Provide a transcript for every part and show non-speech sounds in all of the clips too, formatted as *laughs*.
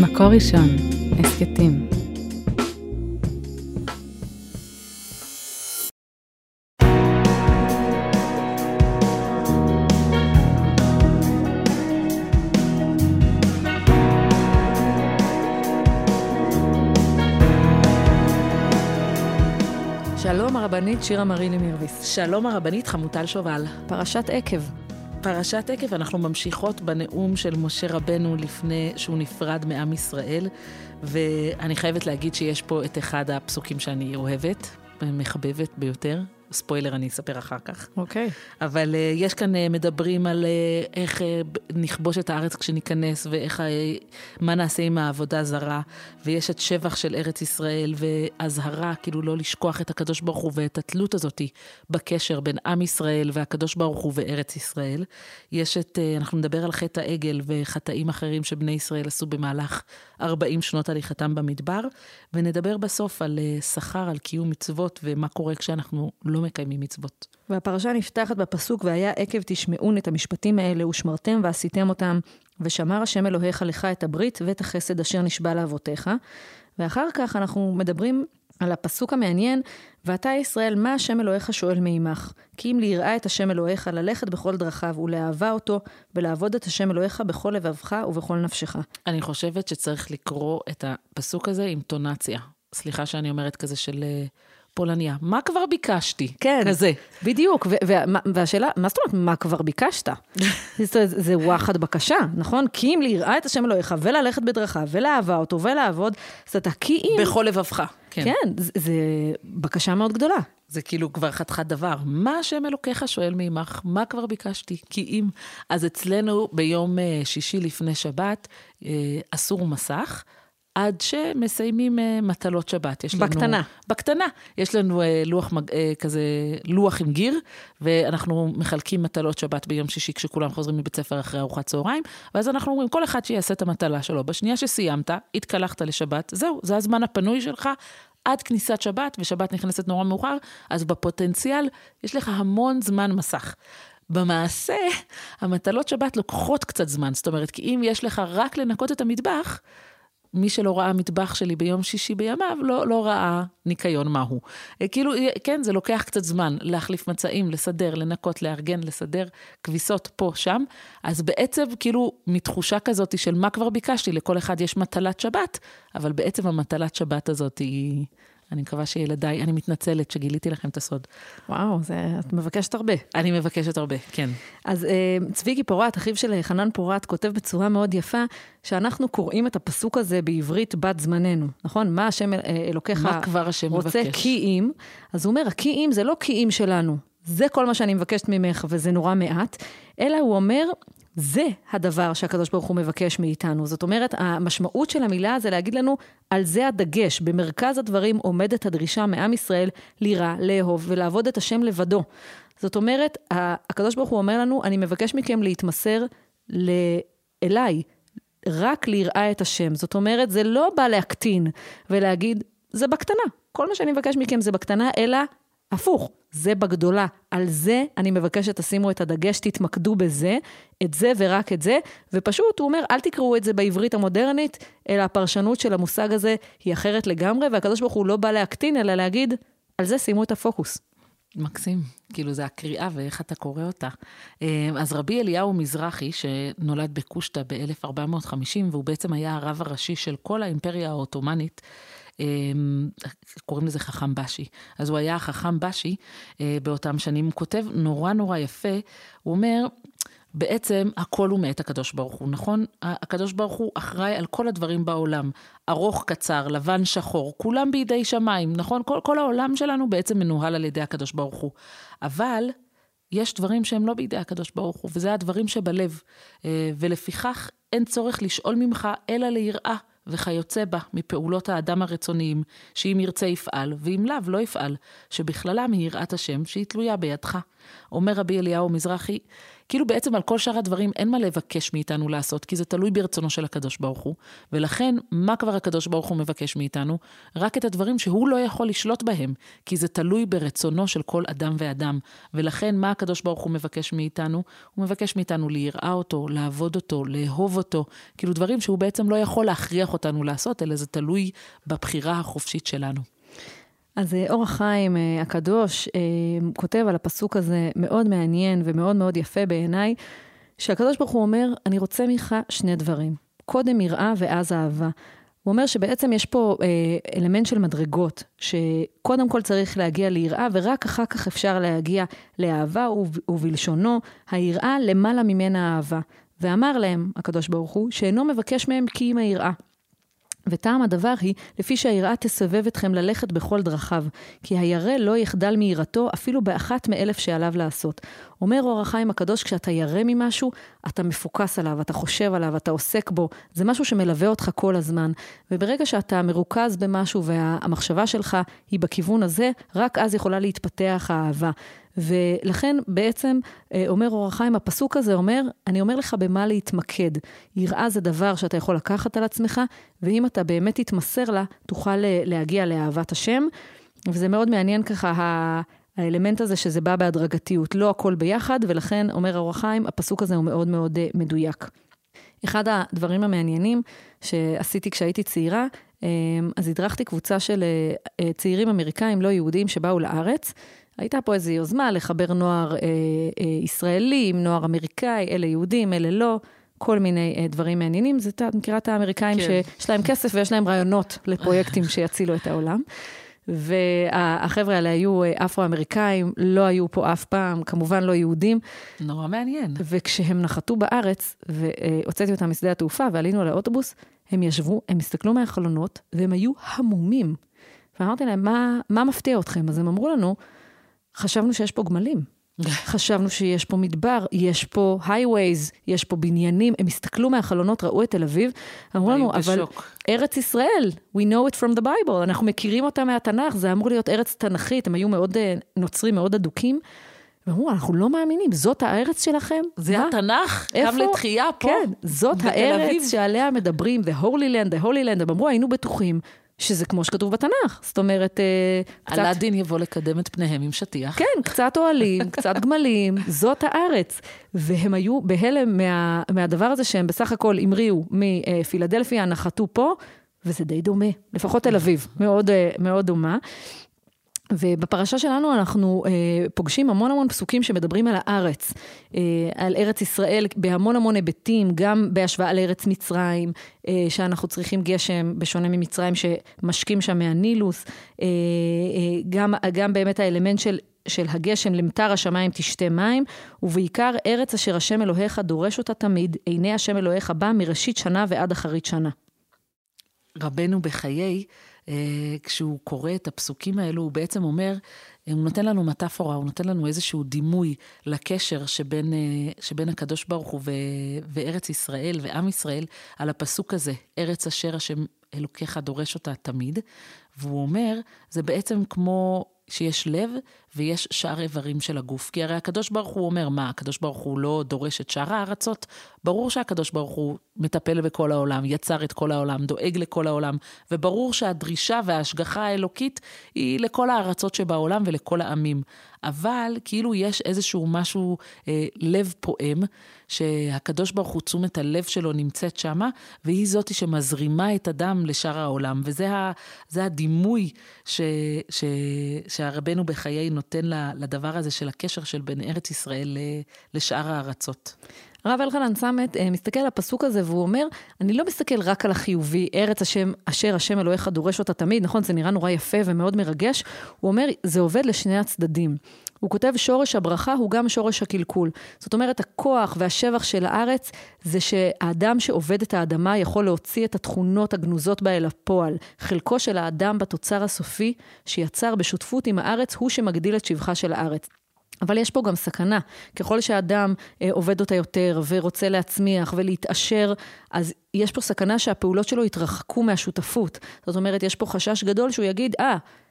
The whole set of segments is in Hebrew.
מקור ראשון, הסכתים. שלום הרבנית שירה מרילי מירביס. שלום הרבנית חמוטל שובל. פרשת עקב. פרשת עקב, אנחנו ממשיכות בנאום של משה רבנו לפני שהוא נפרד מעם ישראל, ואני חייבת להגיד שיש פה את אחד הפסוקים שאני אוהבת, מחבבת ביותר, ספוילר אני אספר אחר כך. אוקיי. אבל uh, יש כאן, uh, מדברים על uh, איך uh, נכבוש את הארץ כשניכנס, ואיך, uh, מה נעשה עם העבודה הזרה, ויש את שבח של ארץ ישראל, ואזהרה, כאילו לא לשכוח את הקדוש ברוך הוא, ואת התלות הזאת בקשר בין עם ישראל והקדוש ברוך הוא וארץ ישראל. יש את, uh, אנחנו נדבר על חטא העגל וחטאים אחרים שבני ישראל עשו במהלך 40 שנות הליכתם במדבר, ונדבר בסוף על uh, שכר, על קיום מצוות, ומה קורה כשאנחנו לא מקיימים מצוות. והפרשה נפתחת בפסוק, והיה עקב תשמעון את המשפטים האלה, ושמרתם ועשיתם אותם, ושמר השם אלוהיך לך את הברית ואת החסד אשר נשבע לאבותיך. ואחר כך אנחנו מדברים על הפסוק המעניין, ואתה ישראל, מה השם אלוהיך שואל מעמך? כי אם ליראה את השם אלוהיך, ללכת בכל דרכיו, ולאהבה אותו, ולעבוד את השם אלוהיך בכל לבבך ובכל נפשך. אני חושבת שצריך לקרוא את הפסוק הזה עם טונציה. סליחה שאני אומרת כזה של פולניה. מה כבר ביקשתי? כן. כזה. בדיוק, והשאלה, מה זאת אומרת, מה כבר ביקשת? *laughs* זה וואחד בקשה, נכון? כי אם ליראה את השם אלוהיך, וללכת בדרכיו, ולאהבה אותו, ולעבוד, אז אתה כי אם... בכל לבבך. כן, כן זה, זה בקשה מאוד גדולה. זה כאילו כבר חתיכת דבר. מה השם אלוקיך שואל מעמך? מה כבר ביקשתי? כי אם... אז אצלנו ביום שישי לפני שבת אסור מסך. עד שמסיימים uh, מטלות שבת. יש בקטנה. לנו, בקטנה. יש לנו uh, לוח uh, כזה, לוח עם גיר, ואנחנו מחלקים מטלות שבת ביום שישי כשכולם חוזרים מבית ספר אחרי ארוחת צהריים, ואז אנחנו אומרים, כל אחד שיעשה את המטלה שלו. בשנייה שסיימת, התקלחת לשבת, זהו, זה הזמן הפנוי שלך. עד כניסת שבת, ושבת נכנסת נורא מאוחר, אז בפוטנציאל יש לך המון זמן מסך. במעשה, המטלות שבת לוקחות קצת זמן. זאת אומרת, כי אם יש לך רק לנקות את המטבח, מי שלא ראה מטבח שלי ביום שישי בימיו, לא, לא ראה ניקיון מהו. כאילו, כן, זה לוקח קצת זמן להחליף מצעים, לסדר, לנקות, לארגן, לסדר כביסות פה, שם. אז בעצם, כאילו, מתחושה כזאת של מה כבר ביקשתי, לכל אחד יש מטלת שבת, אבל בעצם המטלת שבת הזאת היא... אני מקווה שילדיי, אני מתנצלת שגיליתי לכם את הסוד. וואו, זה, את מבקשת הרבה. אני מבקשת הרבה, כן. אז אה, צביקי פורט, אחיו של חנן פורט, כותב בצורה מאוד יפה, שאנחנו קוראים את הפסוק הזה בעברית בת זמננו, נכון? מה השם אלוקיך מה כבר השם רוצה מבקש? כי אם, אז הוא אומר, הכי אם זה לא כי אם שלנו, זה כל מה שאני מבקשת ממך, וזה נורא מעט, אלא הוא אומר, זה הדבר שהקדוש ברוך הוא מבקש מאיתנו. זאת אומרת, המשמעות של המילה זה להגיד לנו, על זה הדגש. במרכז הדברים עומדת הדרישה מעם ישראל לירה, לאהוב ולעבוד את השם לבדו. זאת אומרת, הקדוש ברוך הוא אומר לנו, אני מבקש מכם להתמסר אליי, רק ליראה את השם. זאת אומרת, זה לא בא להקטין ולהגיד, זה בקטנה. כל מה שאני מבקש מכם זה בקטנה, אלא הפוך, זה בגדולה. על זה אני מבקשת שתשימו את הדגש, תתמקדו בזה, את זה ורק את זה, ופשוט הוא אומר, אל תקראו את זה בעברית המודרנית, אלא הפרשנות של המושג הזה היא אחרת לגמרי, והקדוש ברוך הוא לא בא להקטין, אלא להגיד, על זה שימו את הפוקוס. מקסים, כאילו זה הקריאה ואיך אתה קורא אותה. אז רבי אליהו מזרחי, שנולד בקושטא ב-1450, והוא בעצם היה הרב הראשי של כל האימפריה העות'מאנית, קוראים לזה חכם בשי. אז הוא היה חכם בשי באותם שנים, הוא כותב נורא נורא יפה, הוא אומר, בעצם הכל הוא מאת הקדוש ברוך הוא, נכון? הקדוש ברוך הוא אחראי על כל הדברים בעולם, ארוך, קצר, לבן, שחור, כולם בידי שמיים, נכון? כל, כל העולם שלנו בעצם מנוהל על ידי הקדוש ברוך הוא. אבל יש דברים שהם לא בידי הקדוש ברוך הוא, וזה הדברים שבלב. ולפיכך אין צורך לשאול ממך אלא ליראה. וכיוצא בה מפעולות האדם הרצוניים, שאם ירצה יפעל, ואם לאו לא יפעל, שבכללם היא יראת השם שהיא תלויה בידך. אומר רבי אליהו מזרחי, כאילו בעצם על כל שאר הדברים אין מה לבקש מאיתנו לעשות, כי זה תלוי ברצונו של הקדוש ברוך הוא. ולכן, מה כבר הקדוש ברוך הוא מבקש מאיתנו? רק את הדברים שהוא לא יכול לשלוט בהם, כי זה תלוי ברצונו של כל אדם ואדם. ולכן, מה הקדוש ברוך הוא מבקש מאיתנו? הוא מבקש מאיתנו ליראה אותו, לעבוד אותו, לאהוב אותו, כאילו דברים שהוא בעצם לא יכול להכריח אותנו לעשות, אלא זה תלוי בבחירה החופשית שלנו. אז אה, אור החיים אה, הקדוש אה, כותב על הפסוק הזה מאוד מעניין ומאוד מאוד יפה בעיניי, שהקדוש ברוך הוא אומר, אני רוצה ממך שני דברים, קודם יראה ואז אהבה. הוא אומר שבעצם יש פה אה, אלמנט של מדרגות, שקודם כל צריך להגיע ליראה, ורק אחר כך אפשר להגיע לאהבה, ובלשונו, היראה למעלה ממנה אהבה. ואמר להם, הקדוש ברוך הוא, שאינו מבקש מהם כי אם היראה. וטעם הדבר היא, לפי שהיראה תסובב אתכם ללכת בכל דרכיו, כי הירא לא יחדל מיראתו אפילו באחת מאלף שעליו לעשות. אומר אור החיים הקדוש, כשאתה ירא ממשהו, אתה מפוקס עליו, אתה חושב עליו, אתה עוסק בו, זה משהו שמלווה אותך כל הזמן. וברגע שאתה מרוכז במשהו והמחשבה שלך היא בכיוון הזה, רק אז יכולה להתפתח האהבה. ולכן בעצם אה, אומר אור החיים, הפסוק הזה אומר, אני אומר לך במה להתמקד. יראה זה דבר שאתה יכול לקחת על עצמך, ואם אתה באמת תתמסר לה, תוכל אה, להגיע לאהבת השם. וזה מאוד מעניין ככה, האלמנט הזה שזה בא בהדרגתיות, לא הכל ביחד, ולכן, אומר אור החיים, הפסוק הזה הוא מאוד מאוד אה, מדויק. אחד הדברים המעניינים שעשיתי כשהייתי צעירה, אז הדרכתי קבוצה של צעירים אמריקאים לא יהודים שבאו לארץ, הייתה פה איזו יוזמה לחבר נוער אה, אה, ישראלי עם נוער אמריקאי, אלה יהודים, אלה לא, כל מיני אה, דברים מעניינים. זה, את מכירה את האמריקאים כן. שיש להם כסף ויש להם רעיונות לפרויקטים *laughs* שיצילו את העולם. והחבר'ה האלה היו אה, אפרו-אמריקאים, לא היו פה אף פעם, כמובן לא יהודים. נורא מעניין. וכשהם נחתו בארץ, והוצאתי אותם משדה התעופה ועלינו על האוטובוס, הם ישבו, הם הסתכלו מהחלונות, והם היו המומים. ואמרתי להם, מה, מה מפתיע אתכם? אז הם אמרו לנו, חשבנו שיש פה גמלים. *laughs* חשבנו שיש פה מדבר, יש פה הייווייז, יש פה בניינים. הם הסתכלו מהחלונות, ראו את תל אביב, אמרו לנו, אבל ארץ ישראל, we know it from the Bible, אנחנו מכירים אותה מהתנ"ך, זה אמור להיות ארץ תנ"כית, הם היו מאוד אה, נוצרים, מאוד אדוקים. ואמרו, אנחנו לא מאמינים, זאת הארץ שלכם? זה מה? התנ"ך? קם לתחייה פה? כן, זאת הארץ שעליה מדברים, the holy land, the holy land, הם אמרו, היינו בטוחים שזה כמו שכתוב בתנ"ך. זאת אומרת, אה, קצת... אלאדין יבוא לקדם את פניהם עם שטיח. כן, קצת אוהלים, *laughs* קצת גמלים, זאת הארץ. והם היו בהלם מה, מהדבר הזה שהם בסך הכל המריאו מפילדלפיה, נחתו פה, וזה די דומה, לפחות תל אביב, מאוד, אה, מאוד דומה. ובפרשה שלנו אנחנו אה, פוגשים המון המון פסוקים שמדברים על הארץ, אה, על ארץ ישראל בהמון המון היבטים, גם בהשוואה לארץ מצרים, אה, שאנחנו צריכים גשם, בשונה ממצרים שמשקים שם מהנילוס, אה, אה, גם, גם באמת האלמנט של של הגשם למטר השמיים תשתה מים, ובעיקר ארץ אשר השם אלוהיך דורש אותה תמיד, עיני השם אלוהיך בא מראשית שנה ועד אחרית שנה. רבנו בחיי כשהוא קורא את הפסוקים האלו, הוא בעצם אומר, הוא נותן לנו מטאפורה, הוא נותן לנו איזשהו דימוי לקשר שבין, אה, שבין הקדוש ברוך הוא ו, וארץ ישראל ועם ישראל, על הפסוק הזה, ארץ אשר השם אלוקיך דורש אותה תמיד. והוא אומר, זה בעצם כמו שיש לב ויש שאר איברים של הגוף. כי הרי הקדוש ברוך הוא אומר, מה, הקדוש ברוך הוא לא דורש את שאר הארצות? ברור שהקדוש ברוך הוא מטפל בכל העולם, יצר את כל העולם, דואג לכל העולם, וברור שהדרישה וההשגחה האלוקית היא לכל הארצות שבעולם ולכל העמים. אבל כאילו יש איזשהו משהו, אה, לב פועם, שהקדוש ברוך הוא, תשומת הלב שלו נמצאת שמה, והיא זאתי שמזרימה את הדם לשאר העולם. וזה ה, הדימוי ש, ש, שהרבנו בחיי נותן לדבר הזה של הקשר של בין ארץ ישראל לשאר הארצות. הרב אלחנן סמט אה, מסתכל על הפסוק הזה והוא אומר, אני לא מסתכל רק על החיובי, ארץ השם, אשר השם אלוהיך דורש אותה תמיד, נכון, זה נראה נורא יפה ומאוד מרגש, הוא אומר, זה עובד לשני הצדדים. הוא כותב, שורש הברכה הוא גם שורש הקלקול. זאת אומרת, הכוח והשבח של הארץ זה שהאדם שעובד את האדמה יכול להוציא את התכונות הגנוזות בה אל הפועל. חלקו של האדם בתוצר הסופי שיצר בשותפות עם הארץ הוא שמגדיל את שבחה של הארץ. אבל יש פה גם סכנה. ככל שאדם אה, עובד אותה יותר ורוצה להצמיח ולהתעשר, אז יש פה סכנה שהפעולות שלו יתרחקו מהשותפות. זאת אומרת, יש פה חשש גדול שהוא יגיד, אה, ah,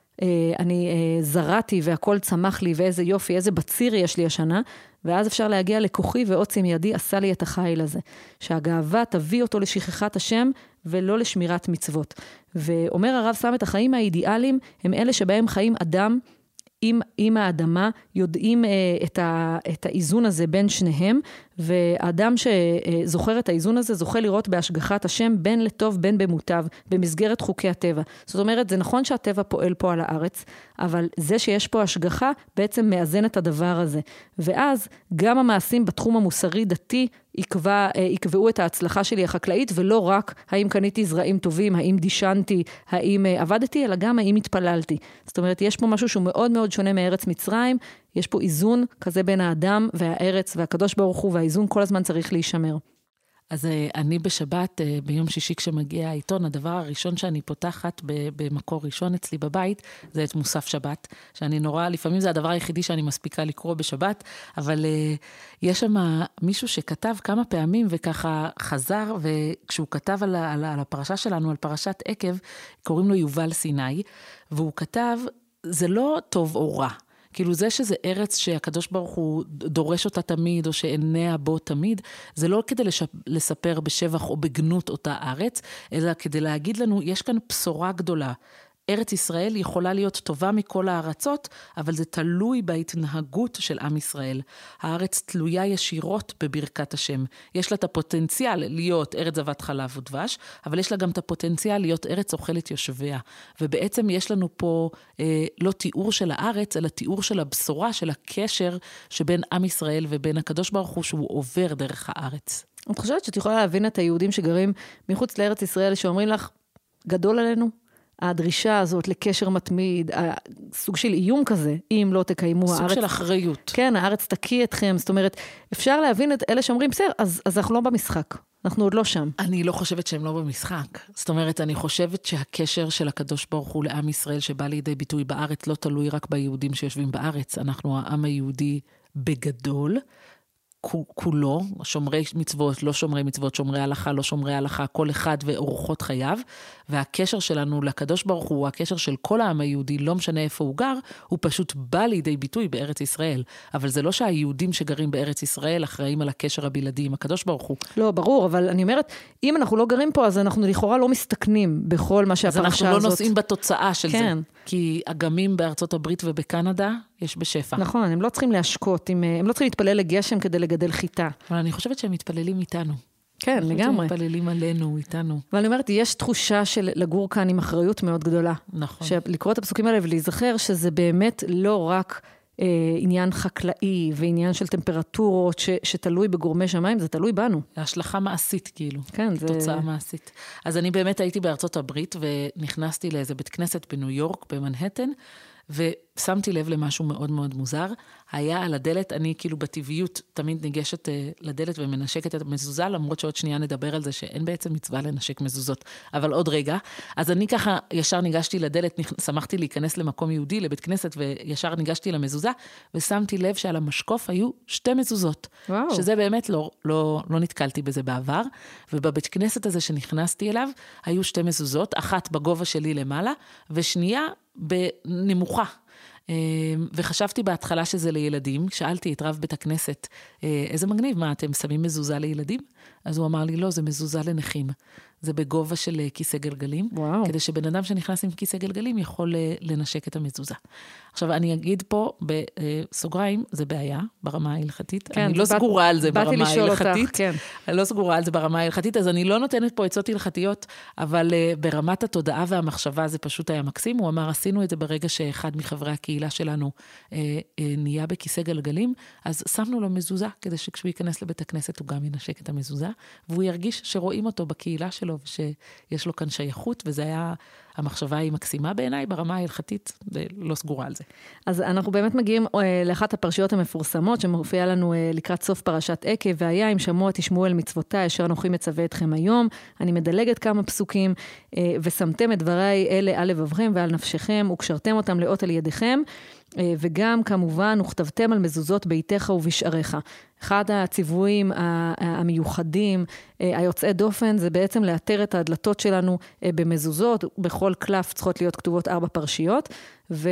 אני אה, זרעתי והכל צמח לי, ואיזה יופי, איזה בציר יש לי השנה, ואז אפשר להגיע לכוחי ועוצם ידי עשה לי את החיל הזה. שהגאווה תביא אותו לשכחת השם ולא לשמירת מצוות. ואומר הרב סם את החיים האידיאליים הם אלה שבהם חיים אדם עם, עם האדמה, יודעים אה, את, ה, את האיזון הזה בין שניהם, ואדם שזוכר את האיזון הזה, זוכה לראות בהשגחת השם בין לטוב בין במוטב, במסגרת חוקי הטבע. זאת אומרת, זה נכון שהטבע פועל פה על הארץ, אבל זה שיש פה השגחה בעצם מאזן את הדבר הזה. ואז גם המעשים בתחום המוסרי-דתי יקבע, אה, יקבעו את ההצלחה שלי החקלאית, ולא רק האם קניתי זרעים טובים, האם דישנתי, האם אה, עבדתי, אלא גם האם התפללתי. זאת אומרת, יש פה משהו שהוא מאוד מאוד שונה מארץ מצרים, יש פה איזון כזה בין האדם והארץ והקדוש ברוך הוא, והאיזון כל הזמן צריך להישמר. אז אה, אני בשבת, אה, ביום שישי כשמגיע העיתון, הדבר הראשון שאני פותחת במקור ראשון אצלי בבית, זה את מוסף שבת, שאני נורא, לפעמים זה הדבר היחידי שאני מספיקה לקרוא בשבת, אבל uh, יש שם מישהו שכתב כמה פעמים וככה חזר, וכשהוא כתב על, על, על הפרשה שלנו, על פרשת עקב, קוראים לו יובל סיני, והוא כתב, זה לא טוב או רע. כאילו זה שזה ארץ שהקדוש ברוך הוא דורש אותה תמיד, או שעיניה בו תמיד, זה לא כדי לשפ... לספר בשבח או בגנות אותה ארץ, אלא כדי להגיד לנו, יש כאן בשורה גדולה. ארץ ישראל יכולה להיות טובה מכל הארצות, אבל זה תלוי בהתנהגות של עם ישראל. הארץ תלויה ישירות בברכת השם. יש לה את הפוטנציאל להיות ארץ זבת חלב ודבש, אבל יש לה גם את הפוטנציאל להיות ארץ אוכלת יושביה. ובעצם יש לנו פה אה, לא תיאור של הארץ, אלא תיאור של הבשורה, של הקשר שבין עם ישראל ובין הקדוש ברוך הוא, שהוא עובר דרך הארץ. את חושבת שאת יכולה להבין את היהודים שגרים מחוץ לארץ ישראל, שאומרים לך, גדול עלינו, הדרישה הזאת לקשר מתמיד, סוג של איום כזה, אם לא תקיימו סוג הארץ... סוג של אחריות. כן, הארץ תקיא אתכם, זאת אומרת, אפשר להבין את אלה שאומרים, בסדר, אז, אז אנחנו לא במשחק. אנחנו עוד לא שם. אני לא חושבת שהם לא במשחק. זאת אומרת, אני חושבת שהקשר של הקדוש ברוך הוא לעם ישראל שבא לידי ביטוי בארץ לא תלוי רק ביהודים שיושבים בארץ. אנחנו העם היהודי בגדול, כולו, שומרי מצוות, לא שומרי מצוות, שומרי הלכה, לא שומרי הלכה, כל אחד ואורחות חייו, והקשר שלנו לקדוש ברוך הוא, הקשר של כל העם היהודי, לא משנה איפה הוא גר, הוא פשוט בא לידי ביטוי בארץ ישראל. אבל זה לא שהיהודים שגרים בארץ ישראל אחראים על הקשר הבלעדי עם הקדוש ברוך הוא. לא, ברור, אבל אני אומרת, אם אנחנו לא גרים פה, אז אנחנו לכאורה לא מסתכנים בכל מה שהפרשה הזאת... אז אנחנו לא נושאים בתוצאה של כן. זה. כי אגמים בארצות הברית ובקנדה, יש בשפע. נכון, הם לא צריכים להשקות, הם, הם לא צריכים להתפלל לגשם כדי לגדל חיטה. אבל אני חושבת שהם מתפללים איתנו. כן, לגמרי. מתפללים עלינו, איתנו. ואני אומרת, יש תחושה של לגור כאן עם אחריות מאוד גדולה. נכון. לקרוא את הפסוקים האלה ולהיזכר שזה באמת לא רק... אה, עניין חקלאי ועניין של טמפרטורות ש, שתלוי בגורמי שמיים, זה תלוי בנו. השלכה מעשית, כאילו. כן, זה... תוצאה מעשית. אז אני באמת הייתי בארצות הברית ונכנסתי לאיזה בית כנסת בניו יורק, במנהטן, ושמתי לב למשהו מאוד מאוד מוזר. היה על הדלת, אני כאילו בטבעיות תמיד ניגשת uh, לדלת ומנשקת את המזוזה, למרות שעוד שנייה נדבר על זה שאין בעצם מצווה לנשק מזוזות. אבל עוד רגע. אז אני ככה ישר ניגשתי לדלת, שמחתי להיכנס למקום יהודי, לבית כנסת, וישר ניגשתי למזוזה, ושמתי לב שעל המשקוף היו שתי מזוזות. וואו. שזה באמת לא, לא, לא נתקלתי בזה בעבר. ובבית כנסת הזה שנכנסתי אליו, היו שתי מזוזות, אחת בגובה שלי למעלה, ושנייה בנמוכה. אמ, וחשבתי בהתחלה שזה לילדים, שאלתי את רב בית הכנסת, אה, איזה מגניב, מה, אתם שמים מזוזה לילדים? אז הוא אמר לי, לא, זה מזוזה לנכים. זה בגובה של אה, כיסא גלגלים. וואו. כדי שבן אדם שנכנס עם כיסא גלגלים יכול אה, לנשק את המזוזה. עכשיו, אני אגיד פה בסוגריים, זה בעיה ברמה ההלכתית. כן, אני לא באת, סגורה על זה ברמה ההלכתית. כן. אני לא סגורה על זה ברמה ההלכתית, אז אני לא נותנת פה עצות הלכתיות, אבל ברמת התודעה והמחשבה זה פשוט היה מקסים. הוא אמר, עשינו את זה ברגע שאחד מחברי הקהילה שלנו נהיה בכיסא גלגלים, אז שמנו לו מזוזה, כדי שכשהוא ייכנס לבית הכנסת הוא גם ינשק את המזוזה, והוא ירגיש שרואים אותו בקהילה שלו ושיש לו כאן שייכות, וזה היה, המחשבה היא מקסימה בעיניי ברמה ההלכתית, ולא סגורה על זה. אז אנחנו באמת מגיעים אה, לאחת הפרשיות המפורסמות, שמופיעה לנו אה, לקראת סוף פרשת עקב, והיה אם שמוע תשמעו אל מצוותיי, אשר אנוכי מצווה אתכם היום. אני מדלגת כמה פסוקים, אה, ושמתם את דבריי אלה על לבבכם ועל נפשכם, וקשרתם אותם לאות על ידיכם. אה, וגם כמובן, וכתבתם על מזוזות ביתך ובשעריך. אחד הציוויים המיוחדים, היוצאי דופן, זה בעצם לאתר את הדלתות שלנו אה, במזוזות. בכל קלף צריכות להיות כתובות ארבע פרשיות, ו...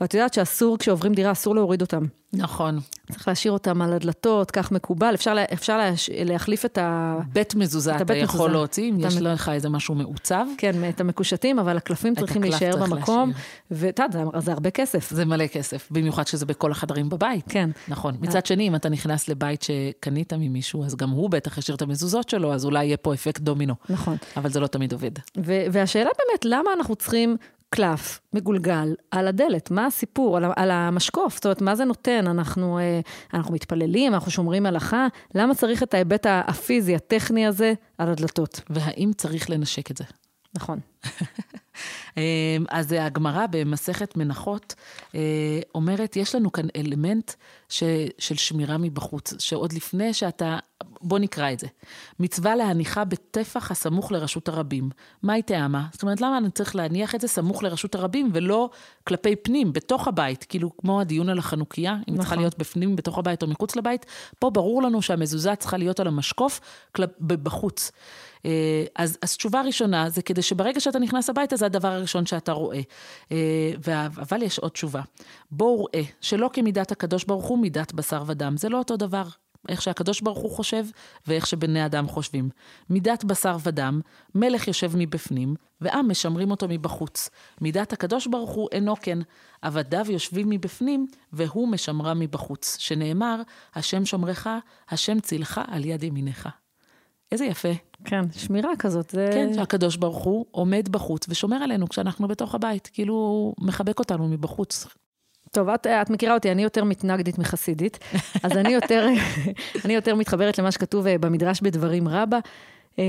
ואת יודעת שאסור, כשעוברים דירה, אסור להוריד אותם. נכון. צריך להשאיר אותם על הדלתות, כך מקובל. אפשר, לה, אפשר להש, להחליף את ה... בית מזוזה את אתה יכול מזוזה. להוציא, אם יש מ- לך איזה משהו מעוצב, כן, את המקושטים, אבל הקלפים צריכים להישאר צריך במקום. להשאיר. ואת יודעת, זה- זה הרבה כסף. זה מלא כסף, במיוחד שזה בכל החדרים בבית. כן. נכון. מצד שני, אם אתה נכנס לבית שקנית ממישהו, אז גם הוא בטח השאיר את המזוזות שלו, אז אולי יהיה פה אפקט דומינו. נכון. אבל זה לא תמיד עובד. ו- והשאלה באמת, למה אנחנו צריכים קלף מגולגל על הדלת? מה הסיפור? על, על המשקוף? זאת אומרת, מה זה נותן? אנחנו, אה, אנחנו מתפללים, אנחנו שומרים הלכה, למה צריך את ההיבט הפיזי, הטכני הזה, על הדלתות? והאם צריך לנשק את זה? נכון. *laughs* אמ, אז הגמרא במסכת מנחות אה, אומרת, יש לנו כאן אלמנט ש, של שמירה מבחוץ, שעוד לפני שאתה, בוא נקרא את זה. מצווה להניחה בטפח הסמוך לרשות הרבים. מה היא טעמה? זאת אומרת, למה אני צריך להניח את זה סמוך לרשות הרבים ולא כלפי פנים, בתוך הבית? כאילו, כמו הדיון על החנוכיה, אם נכון. צריכה. להיות בפנים, בתוך הבית או מחוץ לבית, פה ברור לנו שהמזוזה צריכה להיות על המשקוף כלפ, בחוץ. אה, אז, אז תשובה ראשונה זה כדי שברגע שאתה נכנס הביתה זה הדבר הראשון שאתה רואה. אה, אבל יש עוד תשובה. בואו ראה שלא כמידת הקדוש ברוך הוא מידת בשר ודם, זה לא אותו דבר. איך שהקדוש ברוך הוא חושב ואיך שבני אדם חושבים. מידת בשר ודם, מלך יושב מבפנים, ועם משמרים אותו מבחוץ. מידת הקדוש ברוך הוא אינו כן, עבדיו יושבים מבפנים, והוא משמרם מבחוץ. שנאמר, השם שומרך, השם צילך על יד ימינך. איזה יפה. כן, שמירה כזאת. זה... כן, שהקדוש ברוך הוא עומד בחוץ ושומר עלינו כשאנחנו בתוך הבית, כאילו הוא מחבק אותנו מבחוץ. טוב, את, את מכירה אותי, אני יותר מתנגדית מחסידית, *laughs* אז אני יותר, *laughs* אני יותר מתחברת למה שכתוב אה, במדרש בדברים רבה, אה,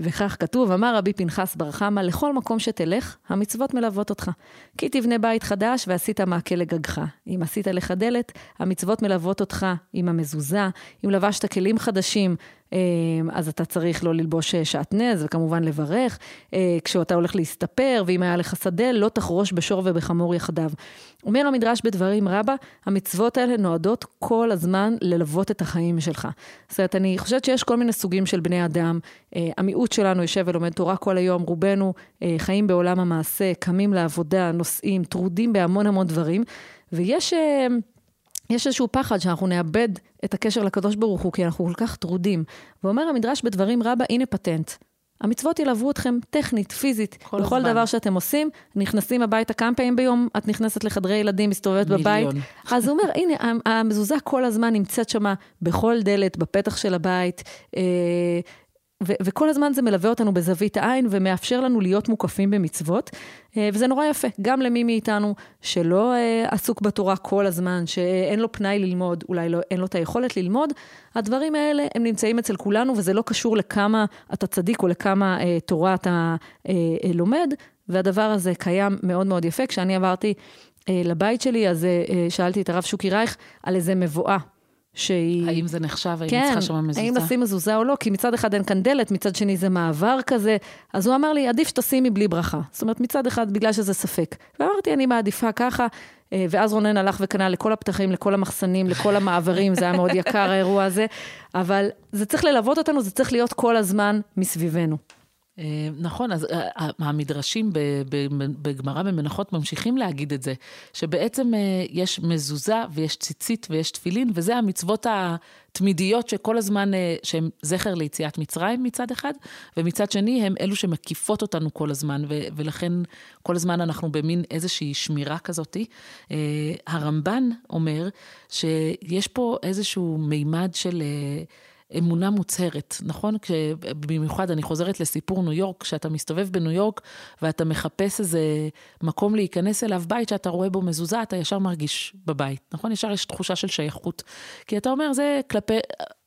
וכך כתוב, אמר רבי פנחס בר חמא, לכל מקום שתלך, המצוות מלוות אותך. כי תבנה בית חדש ועשית מעקה לגגך. אם עשית לך דלת, המצוות מלוות אותך עם המזוזה. אם לבשת כלים חדשים, אה, אז אתה צריך לא ללבוש אה, שעטנז, וכמובן לברך. אה, כשאתה הולך להסתפר, ואם היה לך שדה, לא תחרוש בשור ובחמור יחדיו. אומר המדרש בדברים רבה, המצוות האלה נועדות כל הזמן ללוות את החיים שלך. זאת אומרת, אני חושבת שיש כל מיני סוגים של בני אדם. אה, המיעוט שלנו יושב ולומד תורה כל היום, רובנו חיים בעולם המעשה, קמים לעבודה, נוסעים, טרודים בהמון המון דברים, ויש... יש איזשהו פחד שאנחנו נאבד את הקשר לקדוש ברוך הוא, כי אנחנו כל כך טרודים. ואומר המדרש בדברים רבה, הנה פטנט. המצוות ילוו אתכם טכנית, פיזית, כל בכל הזמן. דבר שאתם עושים, נכנסים הביתה כמה פעמים ביום, את נכנסת לחדרי ילדים, מסתובבת בבית. מיליון. אז הוא אומר, הנה, המזוזה כל הזמן נמצאת שמה בכל דלת, בפתח של הבית, אה, ו- וכל הזמן זה מלווה אותנו בזווית העין ומאפשר לנו להיות מוקפים במצוות, אה, וזה נורא יפה, גם למי מאיתנו שלא אה, עסוק בתורה כל הזמן, שאין לו פנאי ללמוד, אולי לא, אין לו את היכולת ללמוד, הדברים האלה הם נמצאים אצל כולנו, וזה לא קשור לכמה אתה צדיק או לכמה אה, תורה אתה אה, אה, לומד, והדבר הזה קיים מאוד מאוד יפה. כשאני עברתי אה, לבית שלי, אז אה, אה, שאלתי את הרב שוקי רייך על איזה מבואה. שהיא... האם זה נחשב, האם כן, צריכה שם מזוזה? האם לשים מזוזה או לא, כי מצד אחד אין כאן דלת, מצד שני זה מעבר כזה. אז הוא אמר לי, עדיף שתשימי בלי ברכה. זאת אומרת, מצד אחד, בגלל שזה ספק. ואמרתי, אני מעדיפה ככה. אה, ואז רונן הלך וקנה לכל הפתחים, לכל המחסנים, לכל המעברים, זה היה מאוד יקר האירוע הזה. אבל זה צריך ללוות אותנו, זה צריך להיות כל הזמן מסביבנו. אה, נכון, אז אה, אה, המדרשים בגמרא במנחות ממשיכים להגיד את זה, שבעצם יש מזוזה ויש ציצית ויש תפילין, וזה המצוות התמידיות שכל הזמן, שהן זכר ליציאת מצרים מצד אחד, ומצד שני הם אלו שמקיפות אותנו כל הזמן, ולכן כל הזמן אנחנו במין איזושהי שמירה כזאתי. הרמב"ן אומר שיש פה איזשהו מימד של... אמונה מוצהרת, נכון? במיוחד אני חוזרת לסיפור ניו יורק, כשאתה מסתובב בניו יורק ואתה מחפש איזה מקום להיכנס אליו, בית שאתה רואה בו מזוזה, אתה ישר מרגיש בבית, נכון? ישר יש תחושה של שייכות. כי אתה אומר, זה כלפי...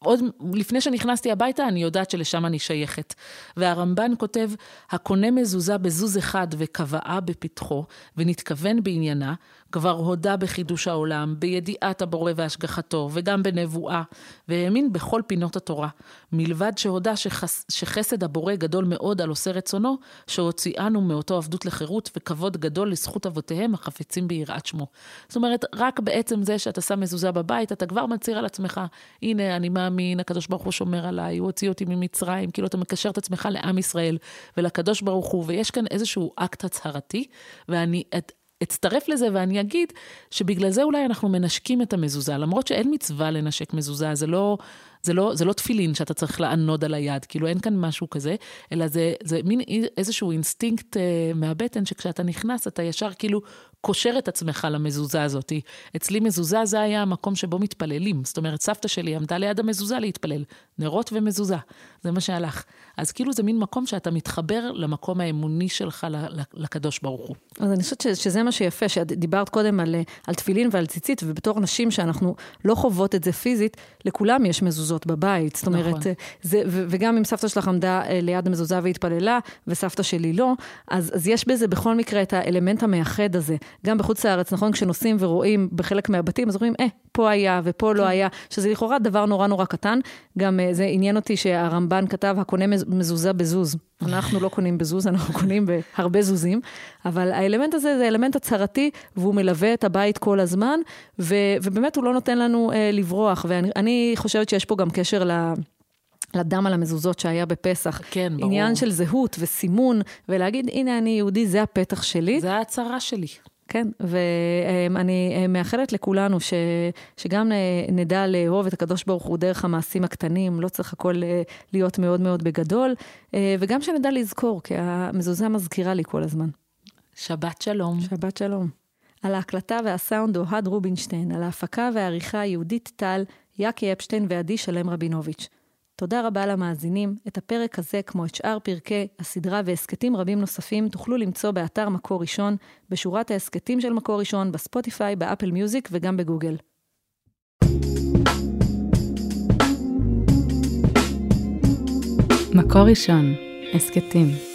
עוד לפני שנכנסתי הביתה, אני יודעת שלשם אני שייכת. והרמב"ן כותב, הקונה מזוזה בזוז אחד וקבעה בפתחו, ונתכוון בעניינה, כבר הודה בחידוש העולם, בידיעת הבורא והשגחתו, וגם בנבואה, והאמין בכל פינות התורה. מלבד שהודה שחס, שחסד הבורא גדול מאוד על עושה רצונו, שהוציאנו מאותו עבדות לחירות וכבוד גדול לזכות אבותיהם החפצים ביראת שמו. זאת אומרת, רק בעצם זה שאתה שם מזוזה בבית, אתה כבר מצהיר על עצמך, הנה, אני מאמין, הקדוש ברוך הוא שומר עליי, הוא הוציא אותי ממצרים, כאילו אתה מקשר את עצמך לעם ישראל ולקדוש ברוך הוא, ויש כאן איזשהו אקט הצהרתי, ואני, את, אצטרף לזה ואני אגיד שבגלל זה אולי אנחנו מנשקים את המזוזה, למרות שאין מצווה לנשק מזוזה, זה לא, זה לא, זה לא תפילין שאתה צריך לענוד על היד, כאילו אין כאן משהו כזה, אלא זה, זה מין איזשהו אינסטינקט אה, מהבטן, שכשאתה נכנס אתה ישר כאילו קושר את עצמך למזוזה הזאת. אצלי מזוזה זה היה המקום שבו מתפללים. זאת אומרת, סבתא שלי עמדה ליד המזוזה להתפלל. נרות ומזוזה, זה מה שהלך. אז כאילו זה מין מקום שאתה מתחבר למקום האמוני שלך לקדוש ברוך הוא. אז אני חושבת שזה מה שיפה, שדיברת קודם על, על תפילין ועל ציצית, ובתור נשים שאנחנו לא חוות את זה פיזית, לכולם יש מזוזות בבית. זאת אומרת, נכון. זה, וגם אם סבתא שלך עמדה אה, ליד המזוזה והתפללה, וסבתא שלי לא, אז, אז יש בזה בכל מקרה את האלמנט המאחד הזה. גם בחוץ לארץ, נכון? כשנוסעים ורואים בחלק מהבתים, אז אומרים, אה, פה היה ופה לא כן. היה, שזה לכאורה דבר נורא נורא קטן. גם אה, זה עניין אותי שהרמב"ן כתב, הקונה מזוזה בזוז. אנחנו לא קונים בזוז, אנחנו קונים בהרבה זוזים, אבל האלמנט הזה זה אלמנט הצהרתי, והוא מלווה את הבית כל הזמן, ו, ובאמת הוא לא נותן לנו אה, לברוח. ואני חושבת שיש פה גם קשר ל... לדם על המזוזות שהיה בפסח. כן, ברור. עניין של זהות וסימון, ולהגיד, הנה אני יהודי, זה הפתח שלי. זה ההצהרה שלי. כן, ואני אה, מאחלת לכולנו ש, שגם נדע לאהוב את הקדוש ברוך הוא דרך המעשים הקטנים, לא צריך הכל אה, להיות מאוד מאוד בגדול, אה, וגם שנדע לזכור, כי המזוזה מזכירה לי כל הזמן. שבת שלום. שבת שלום. על ההקלטה והסאונד אוהד רובינשטיין, על ההפקה והעריכה יהודית טל, יאקי אפשטיין ועדי שלם רבינוביץ'. תודה רבה למאזינים. את הפרק הזה, כמו את שאר פרקי הסדרה והסכתים רבים נוספים, תוכלו למצוא באתר מקור ראשון, בשורת ההסכתים של מקור ראשון, בספוטיפיי, באפל מיוזיק וגם בגוגל. מקור ראשון, הסכתים.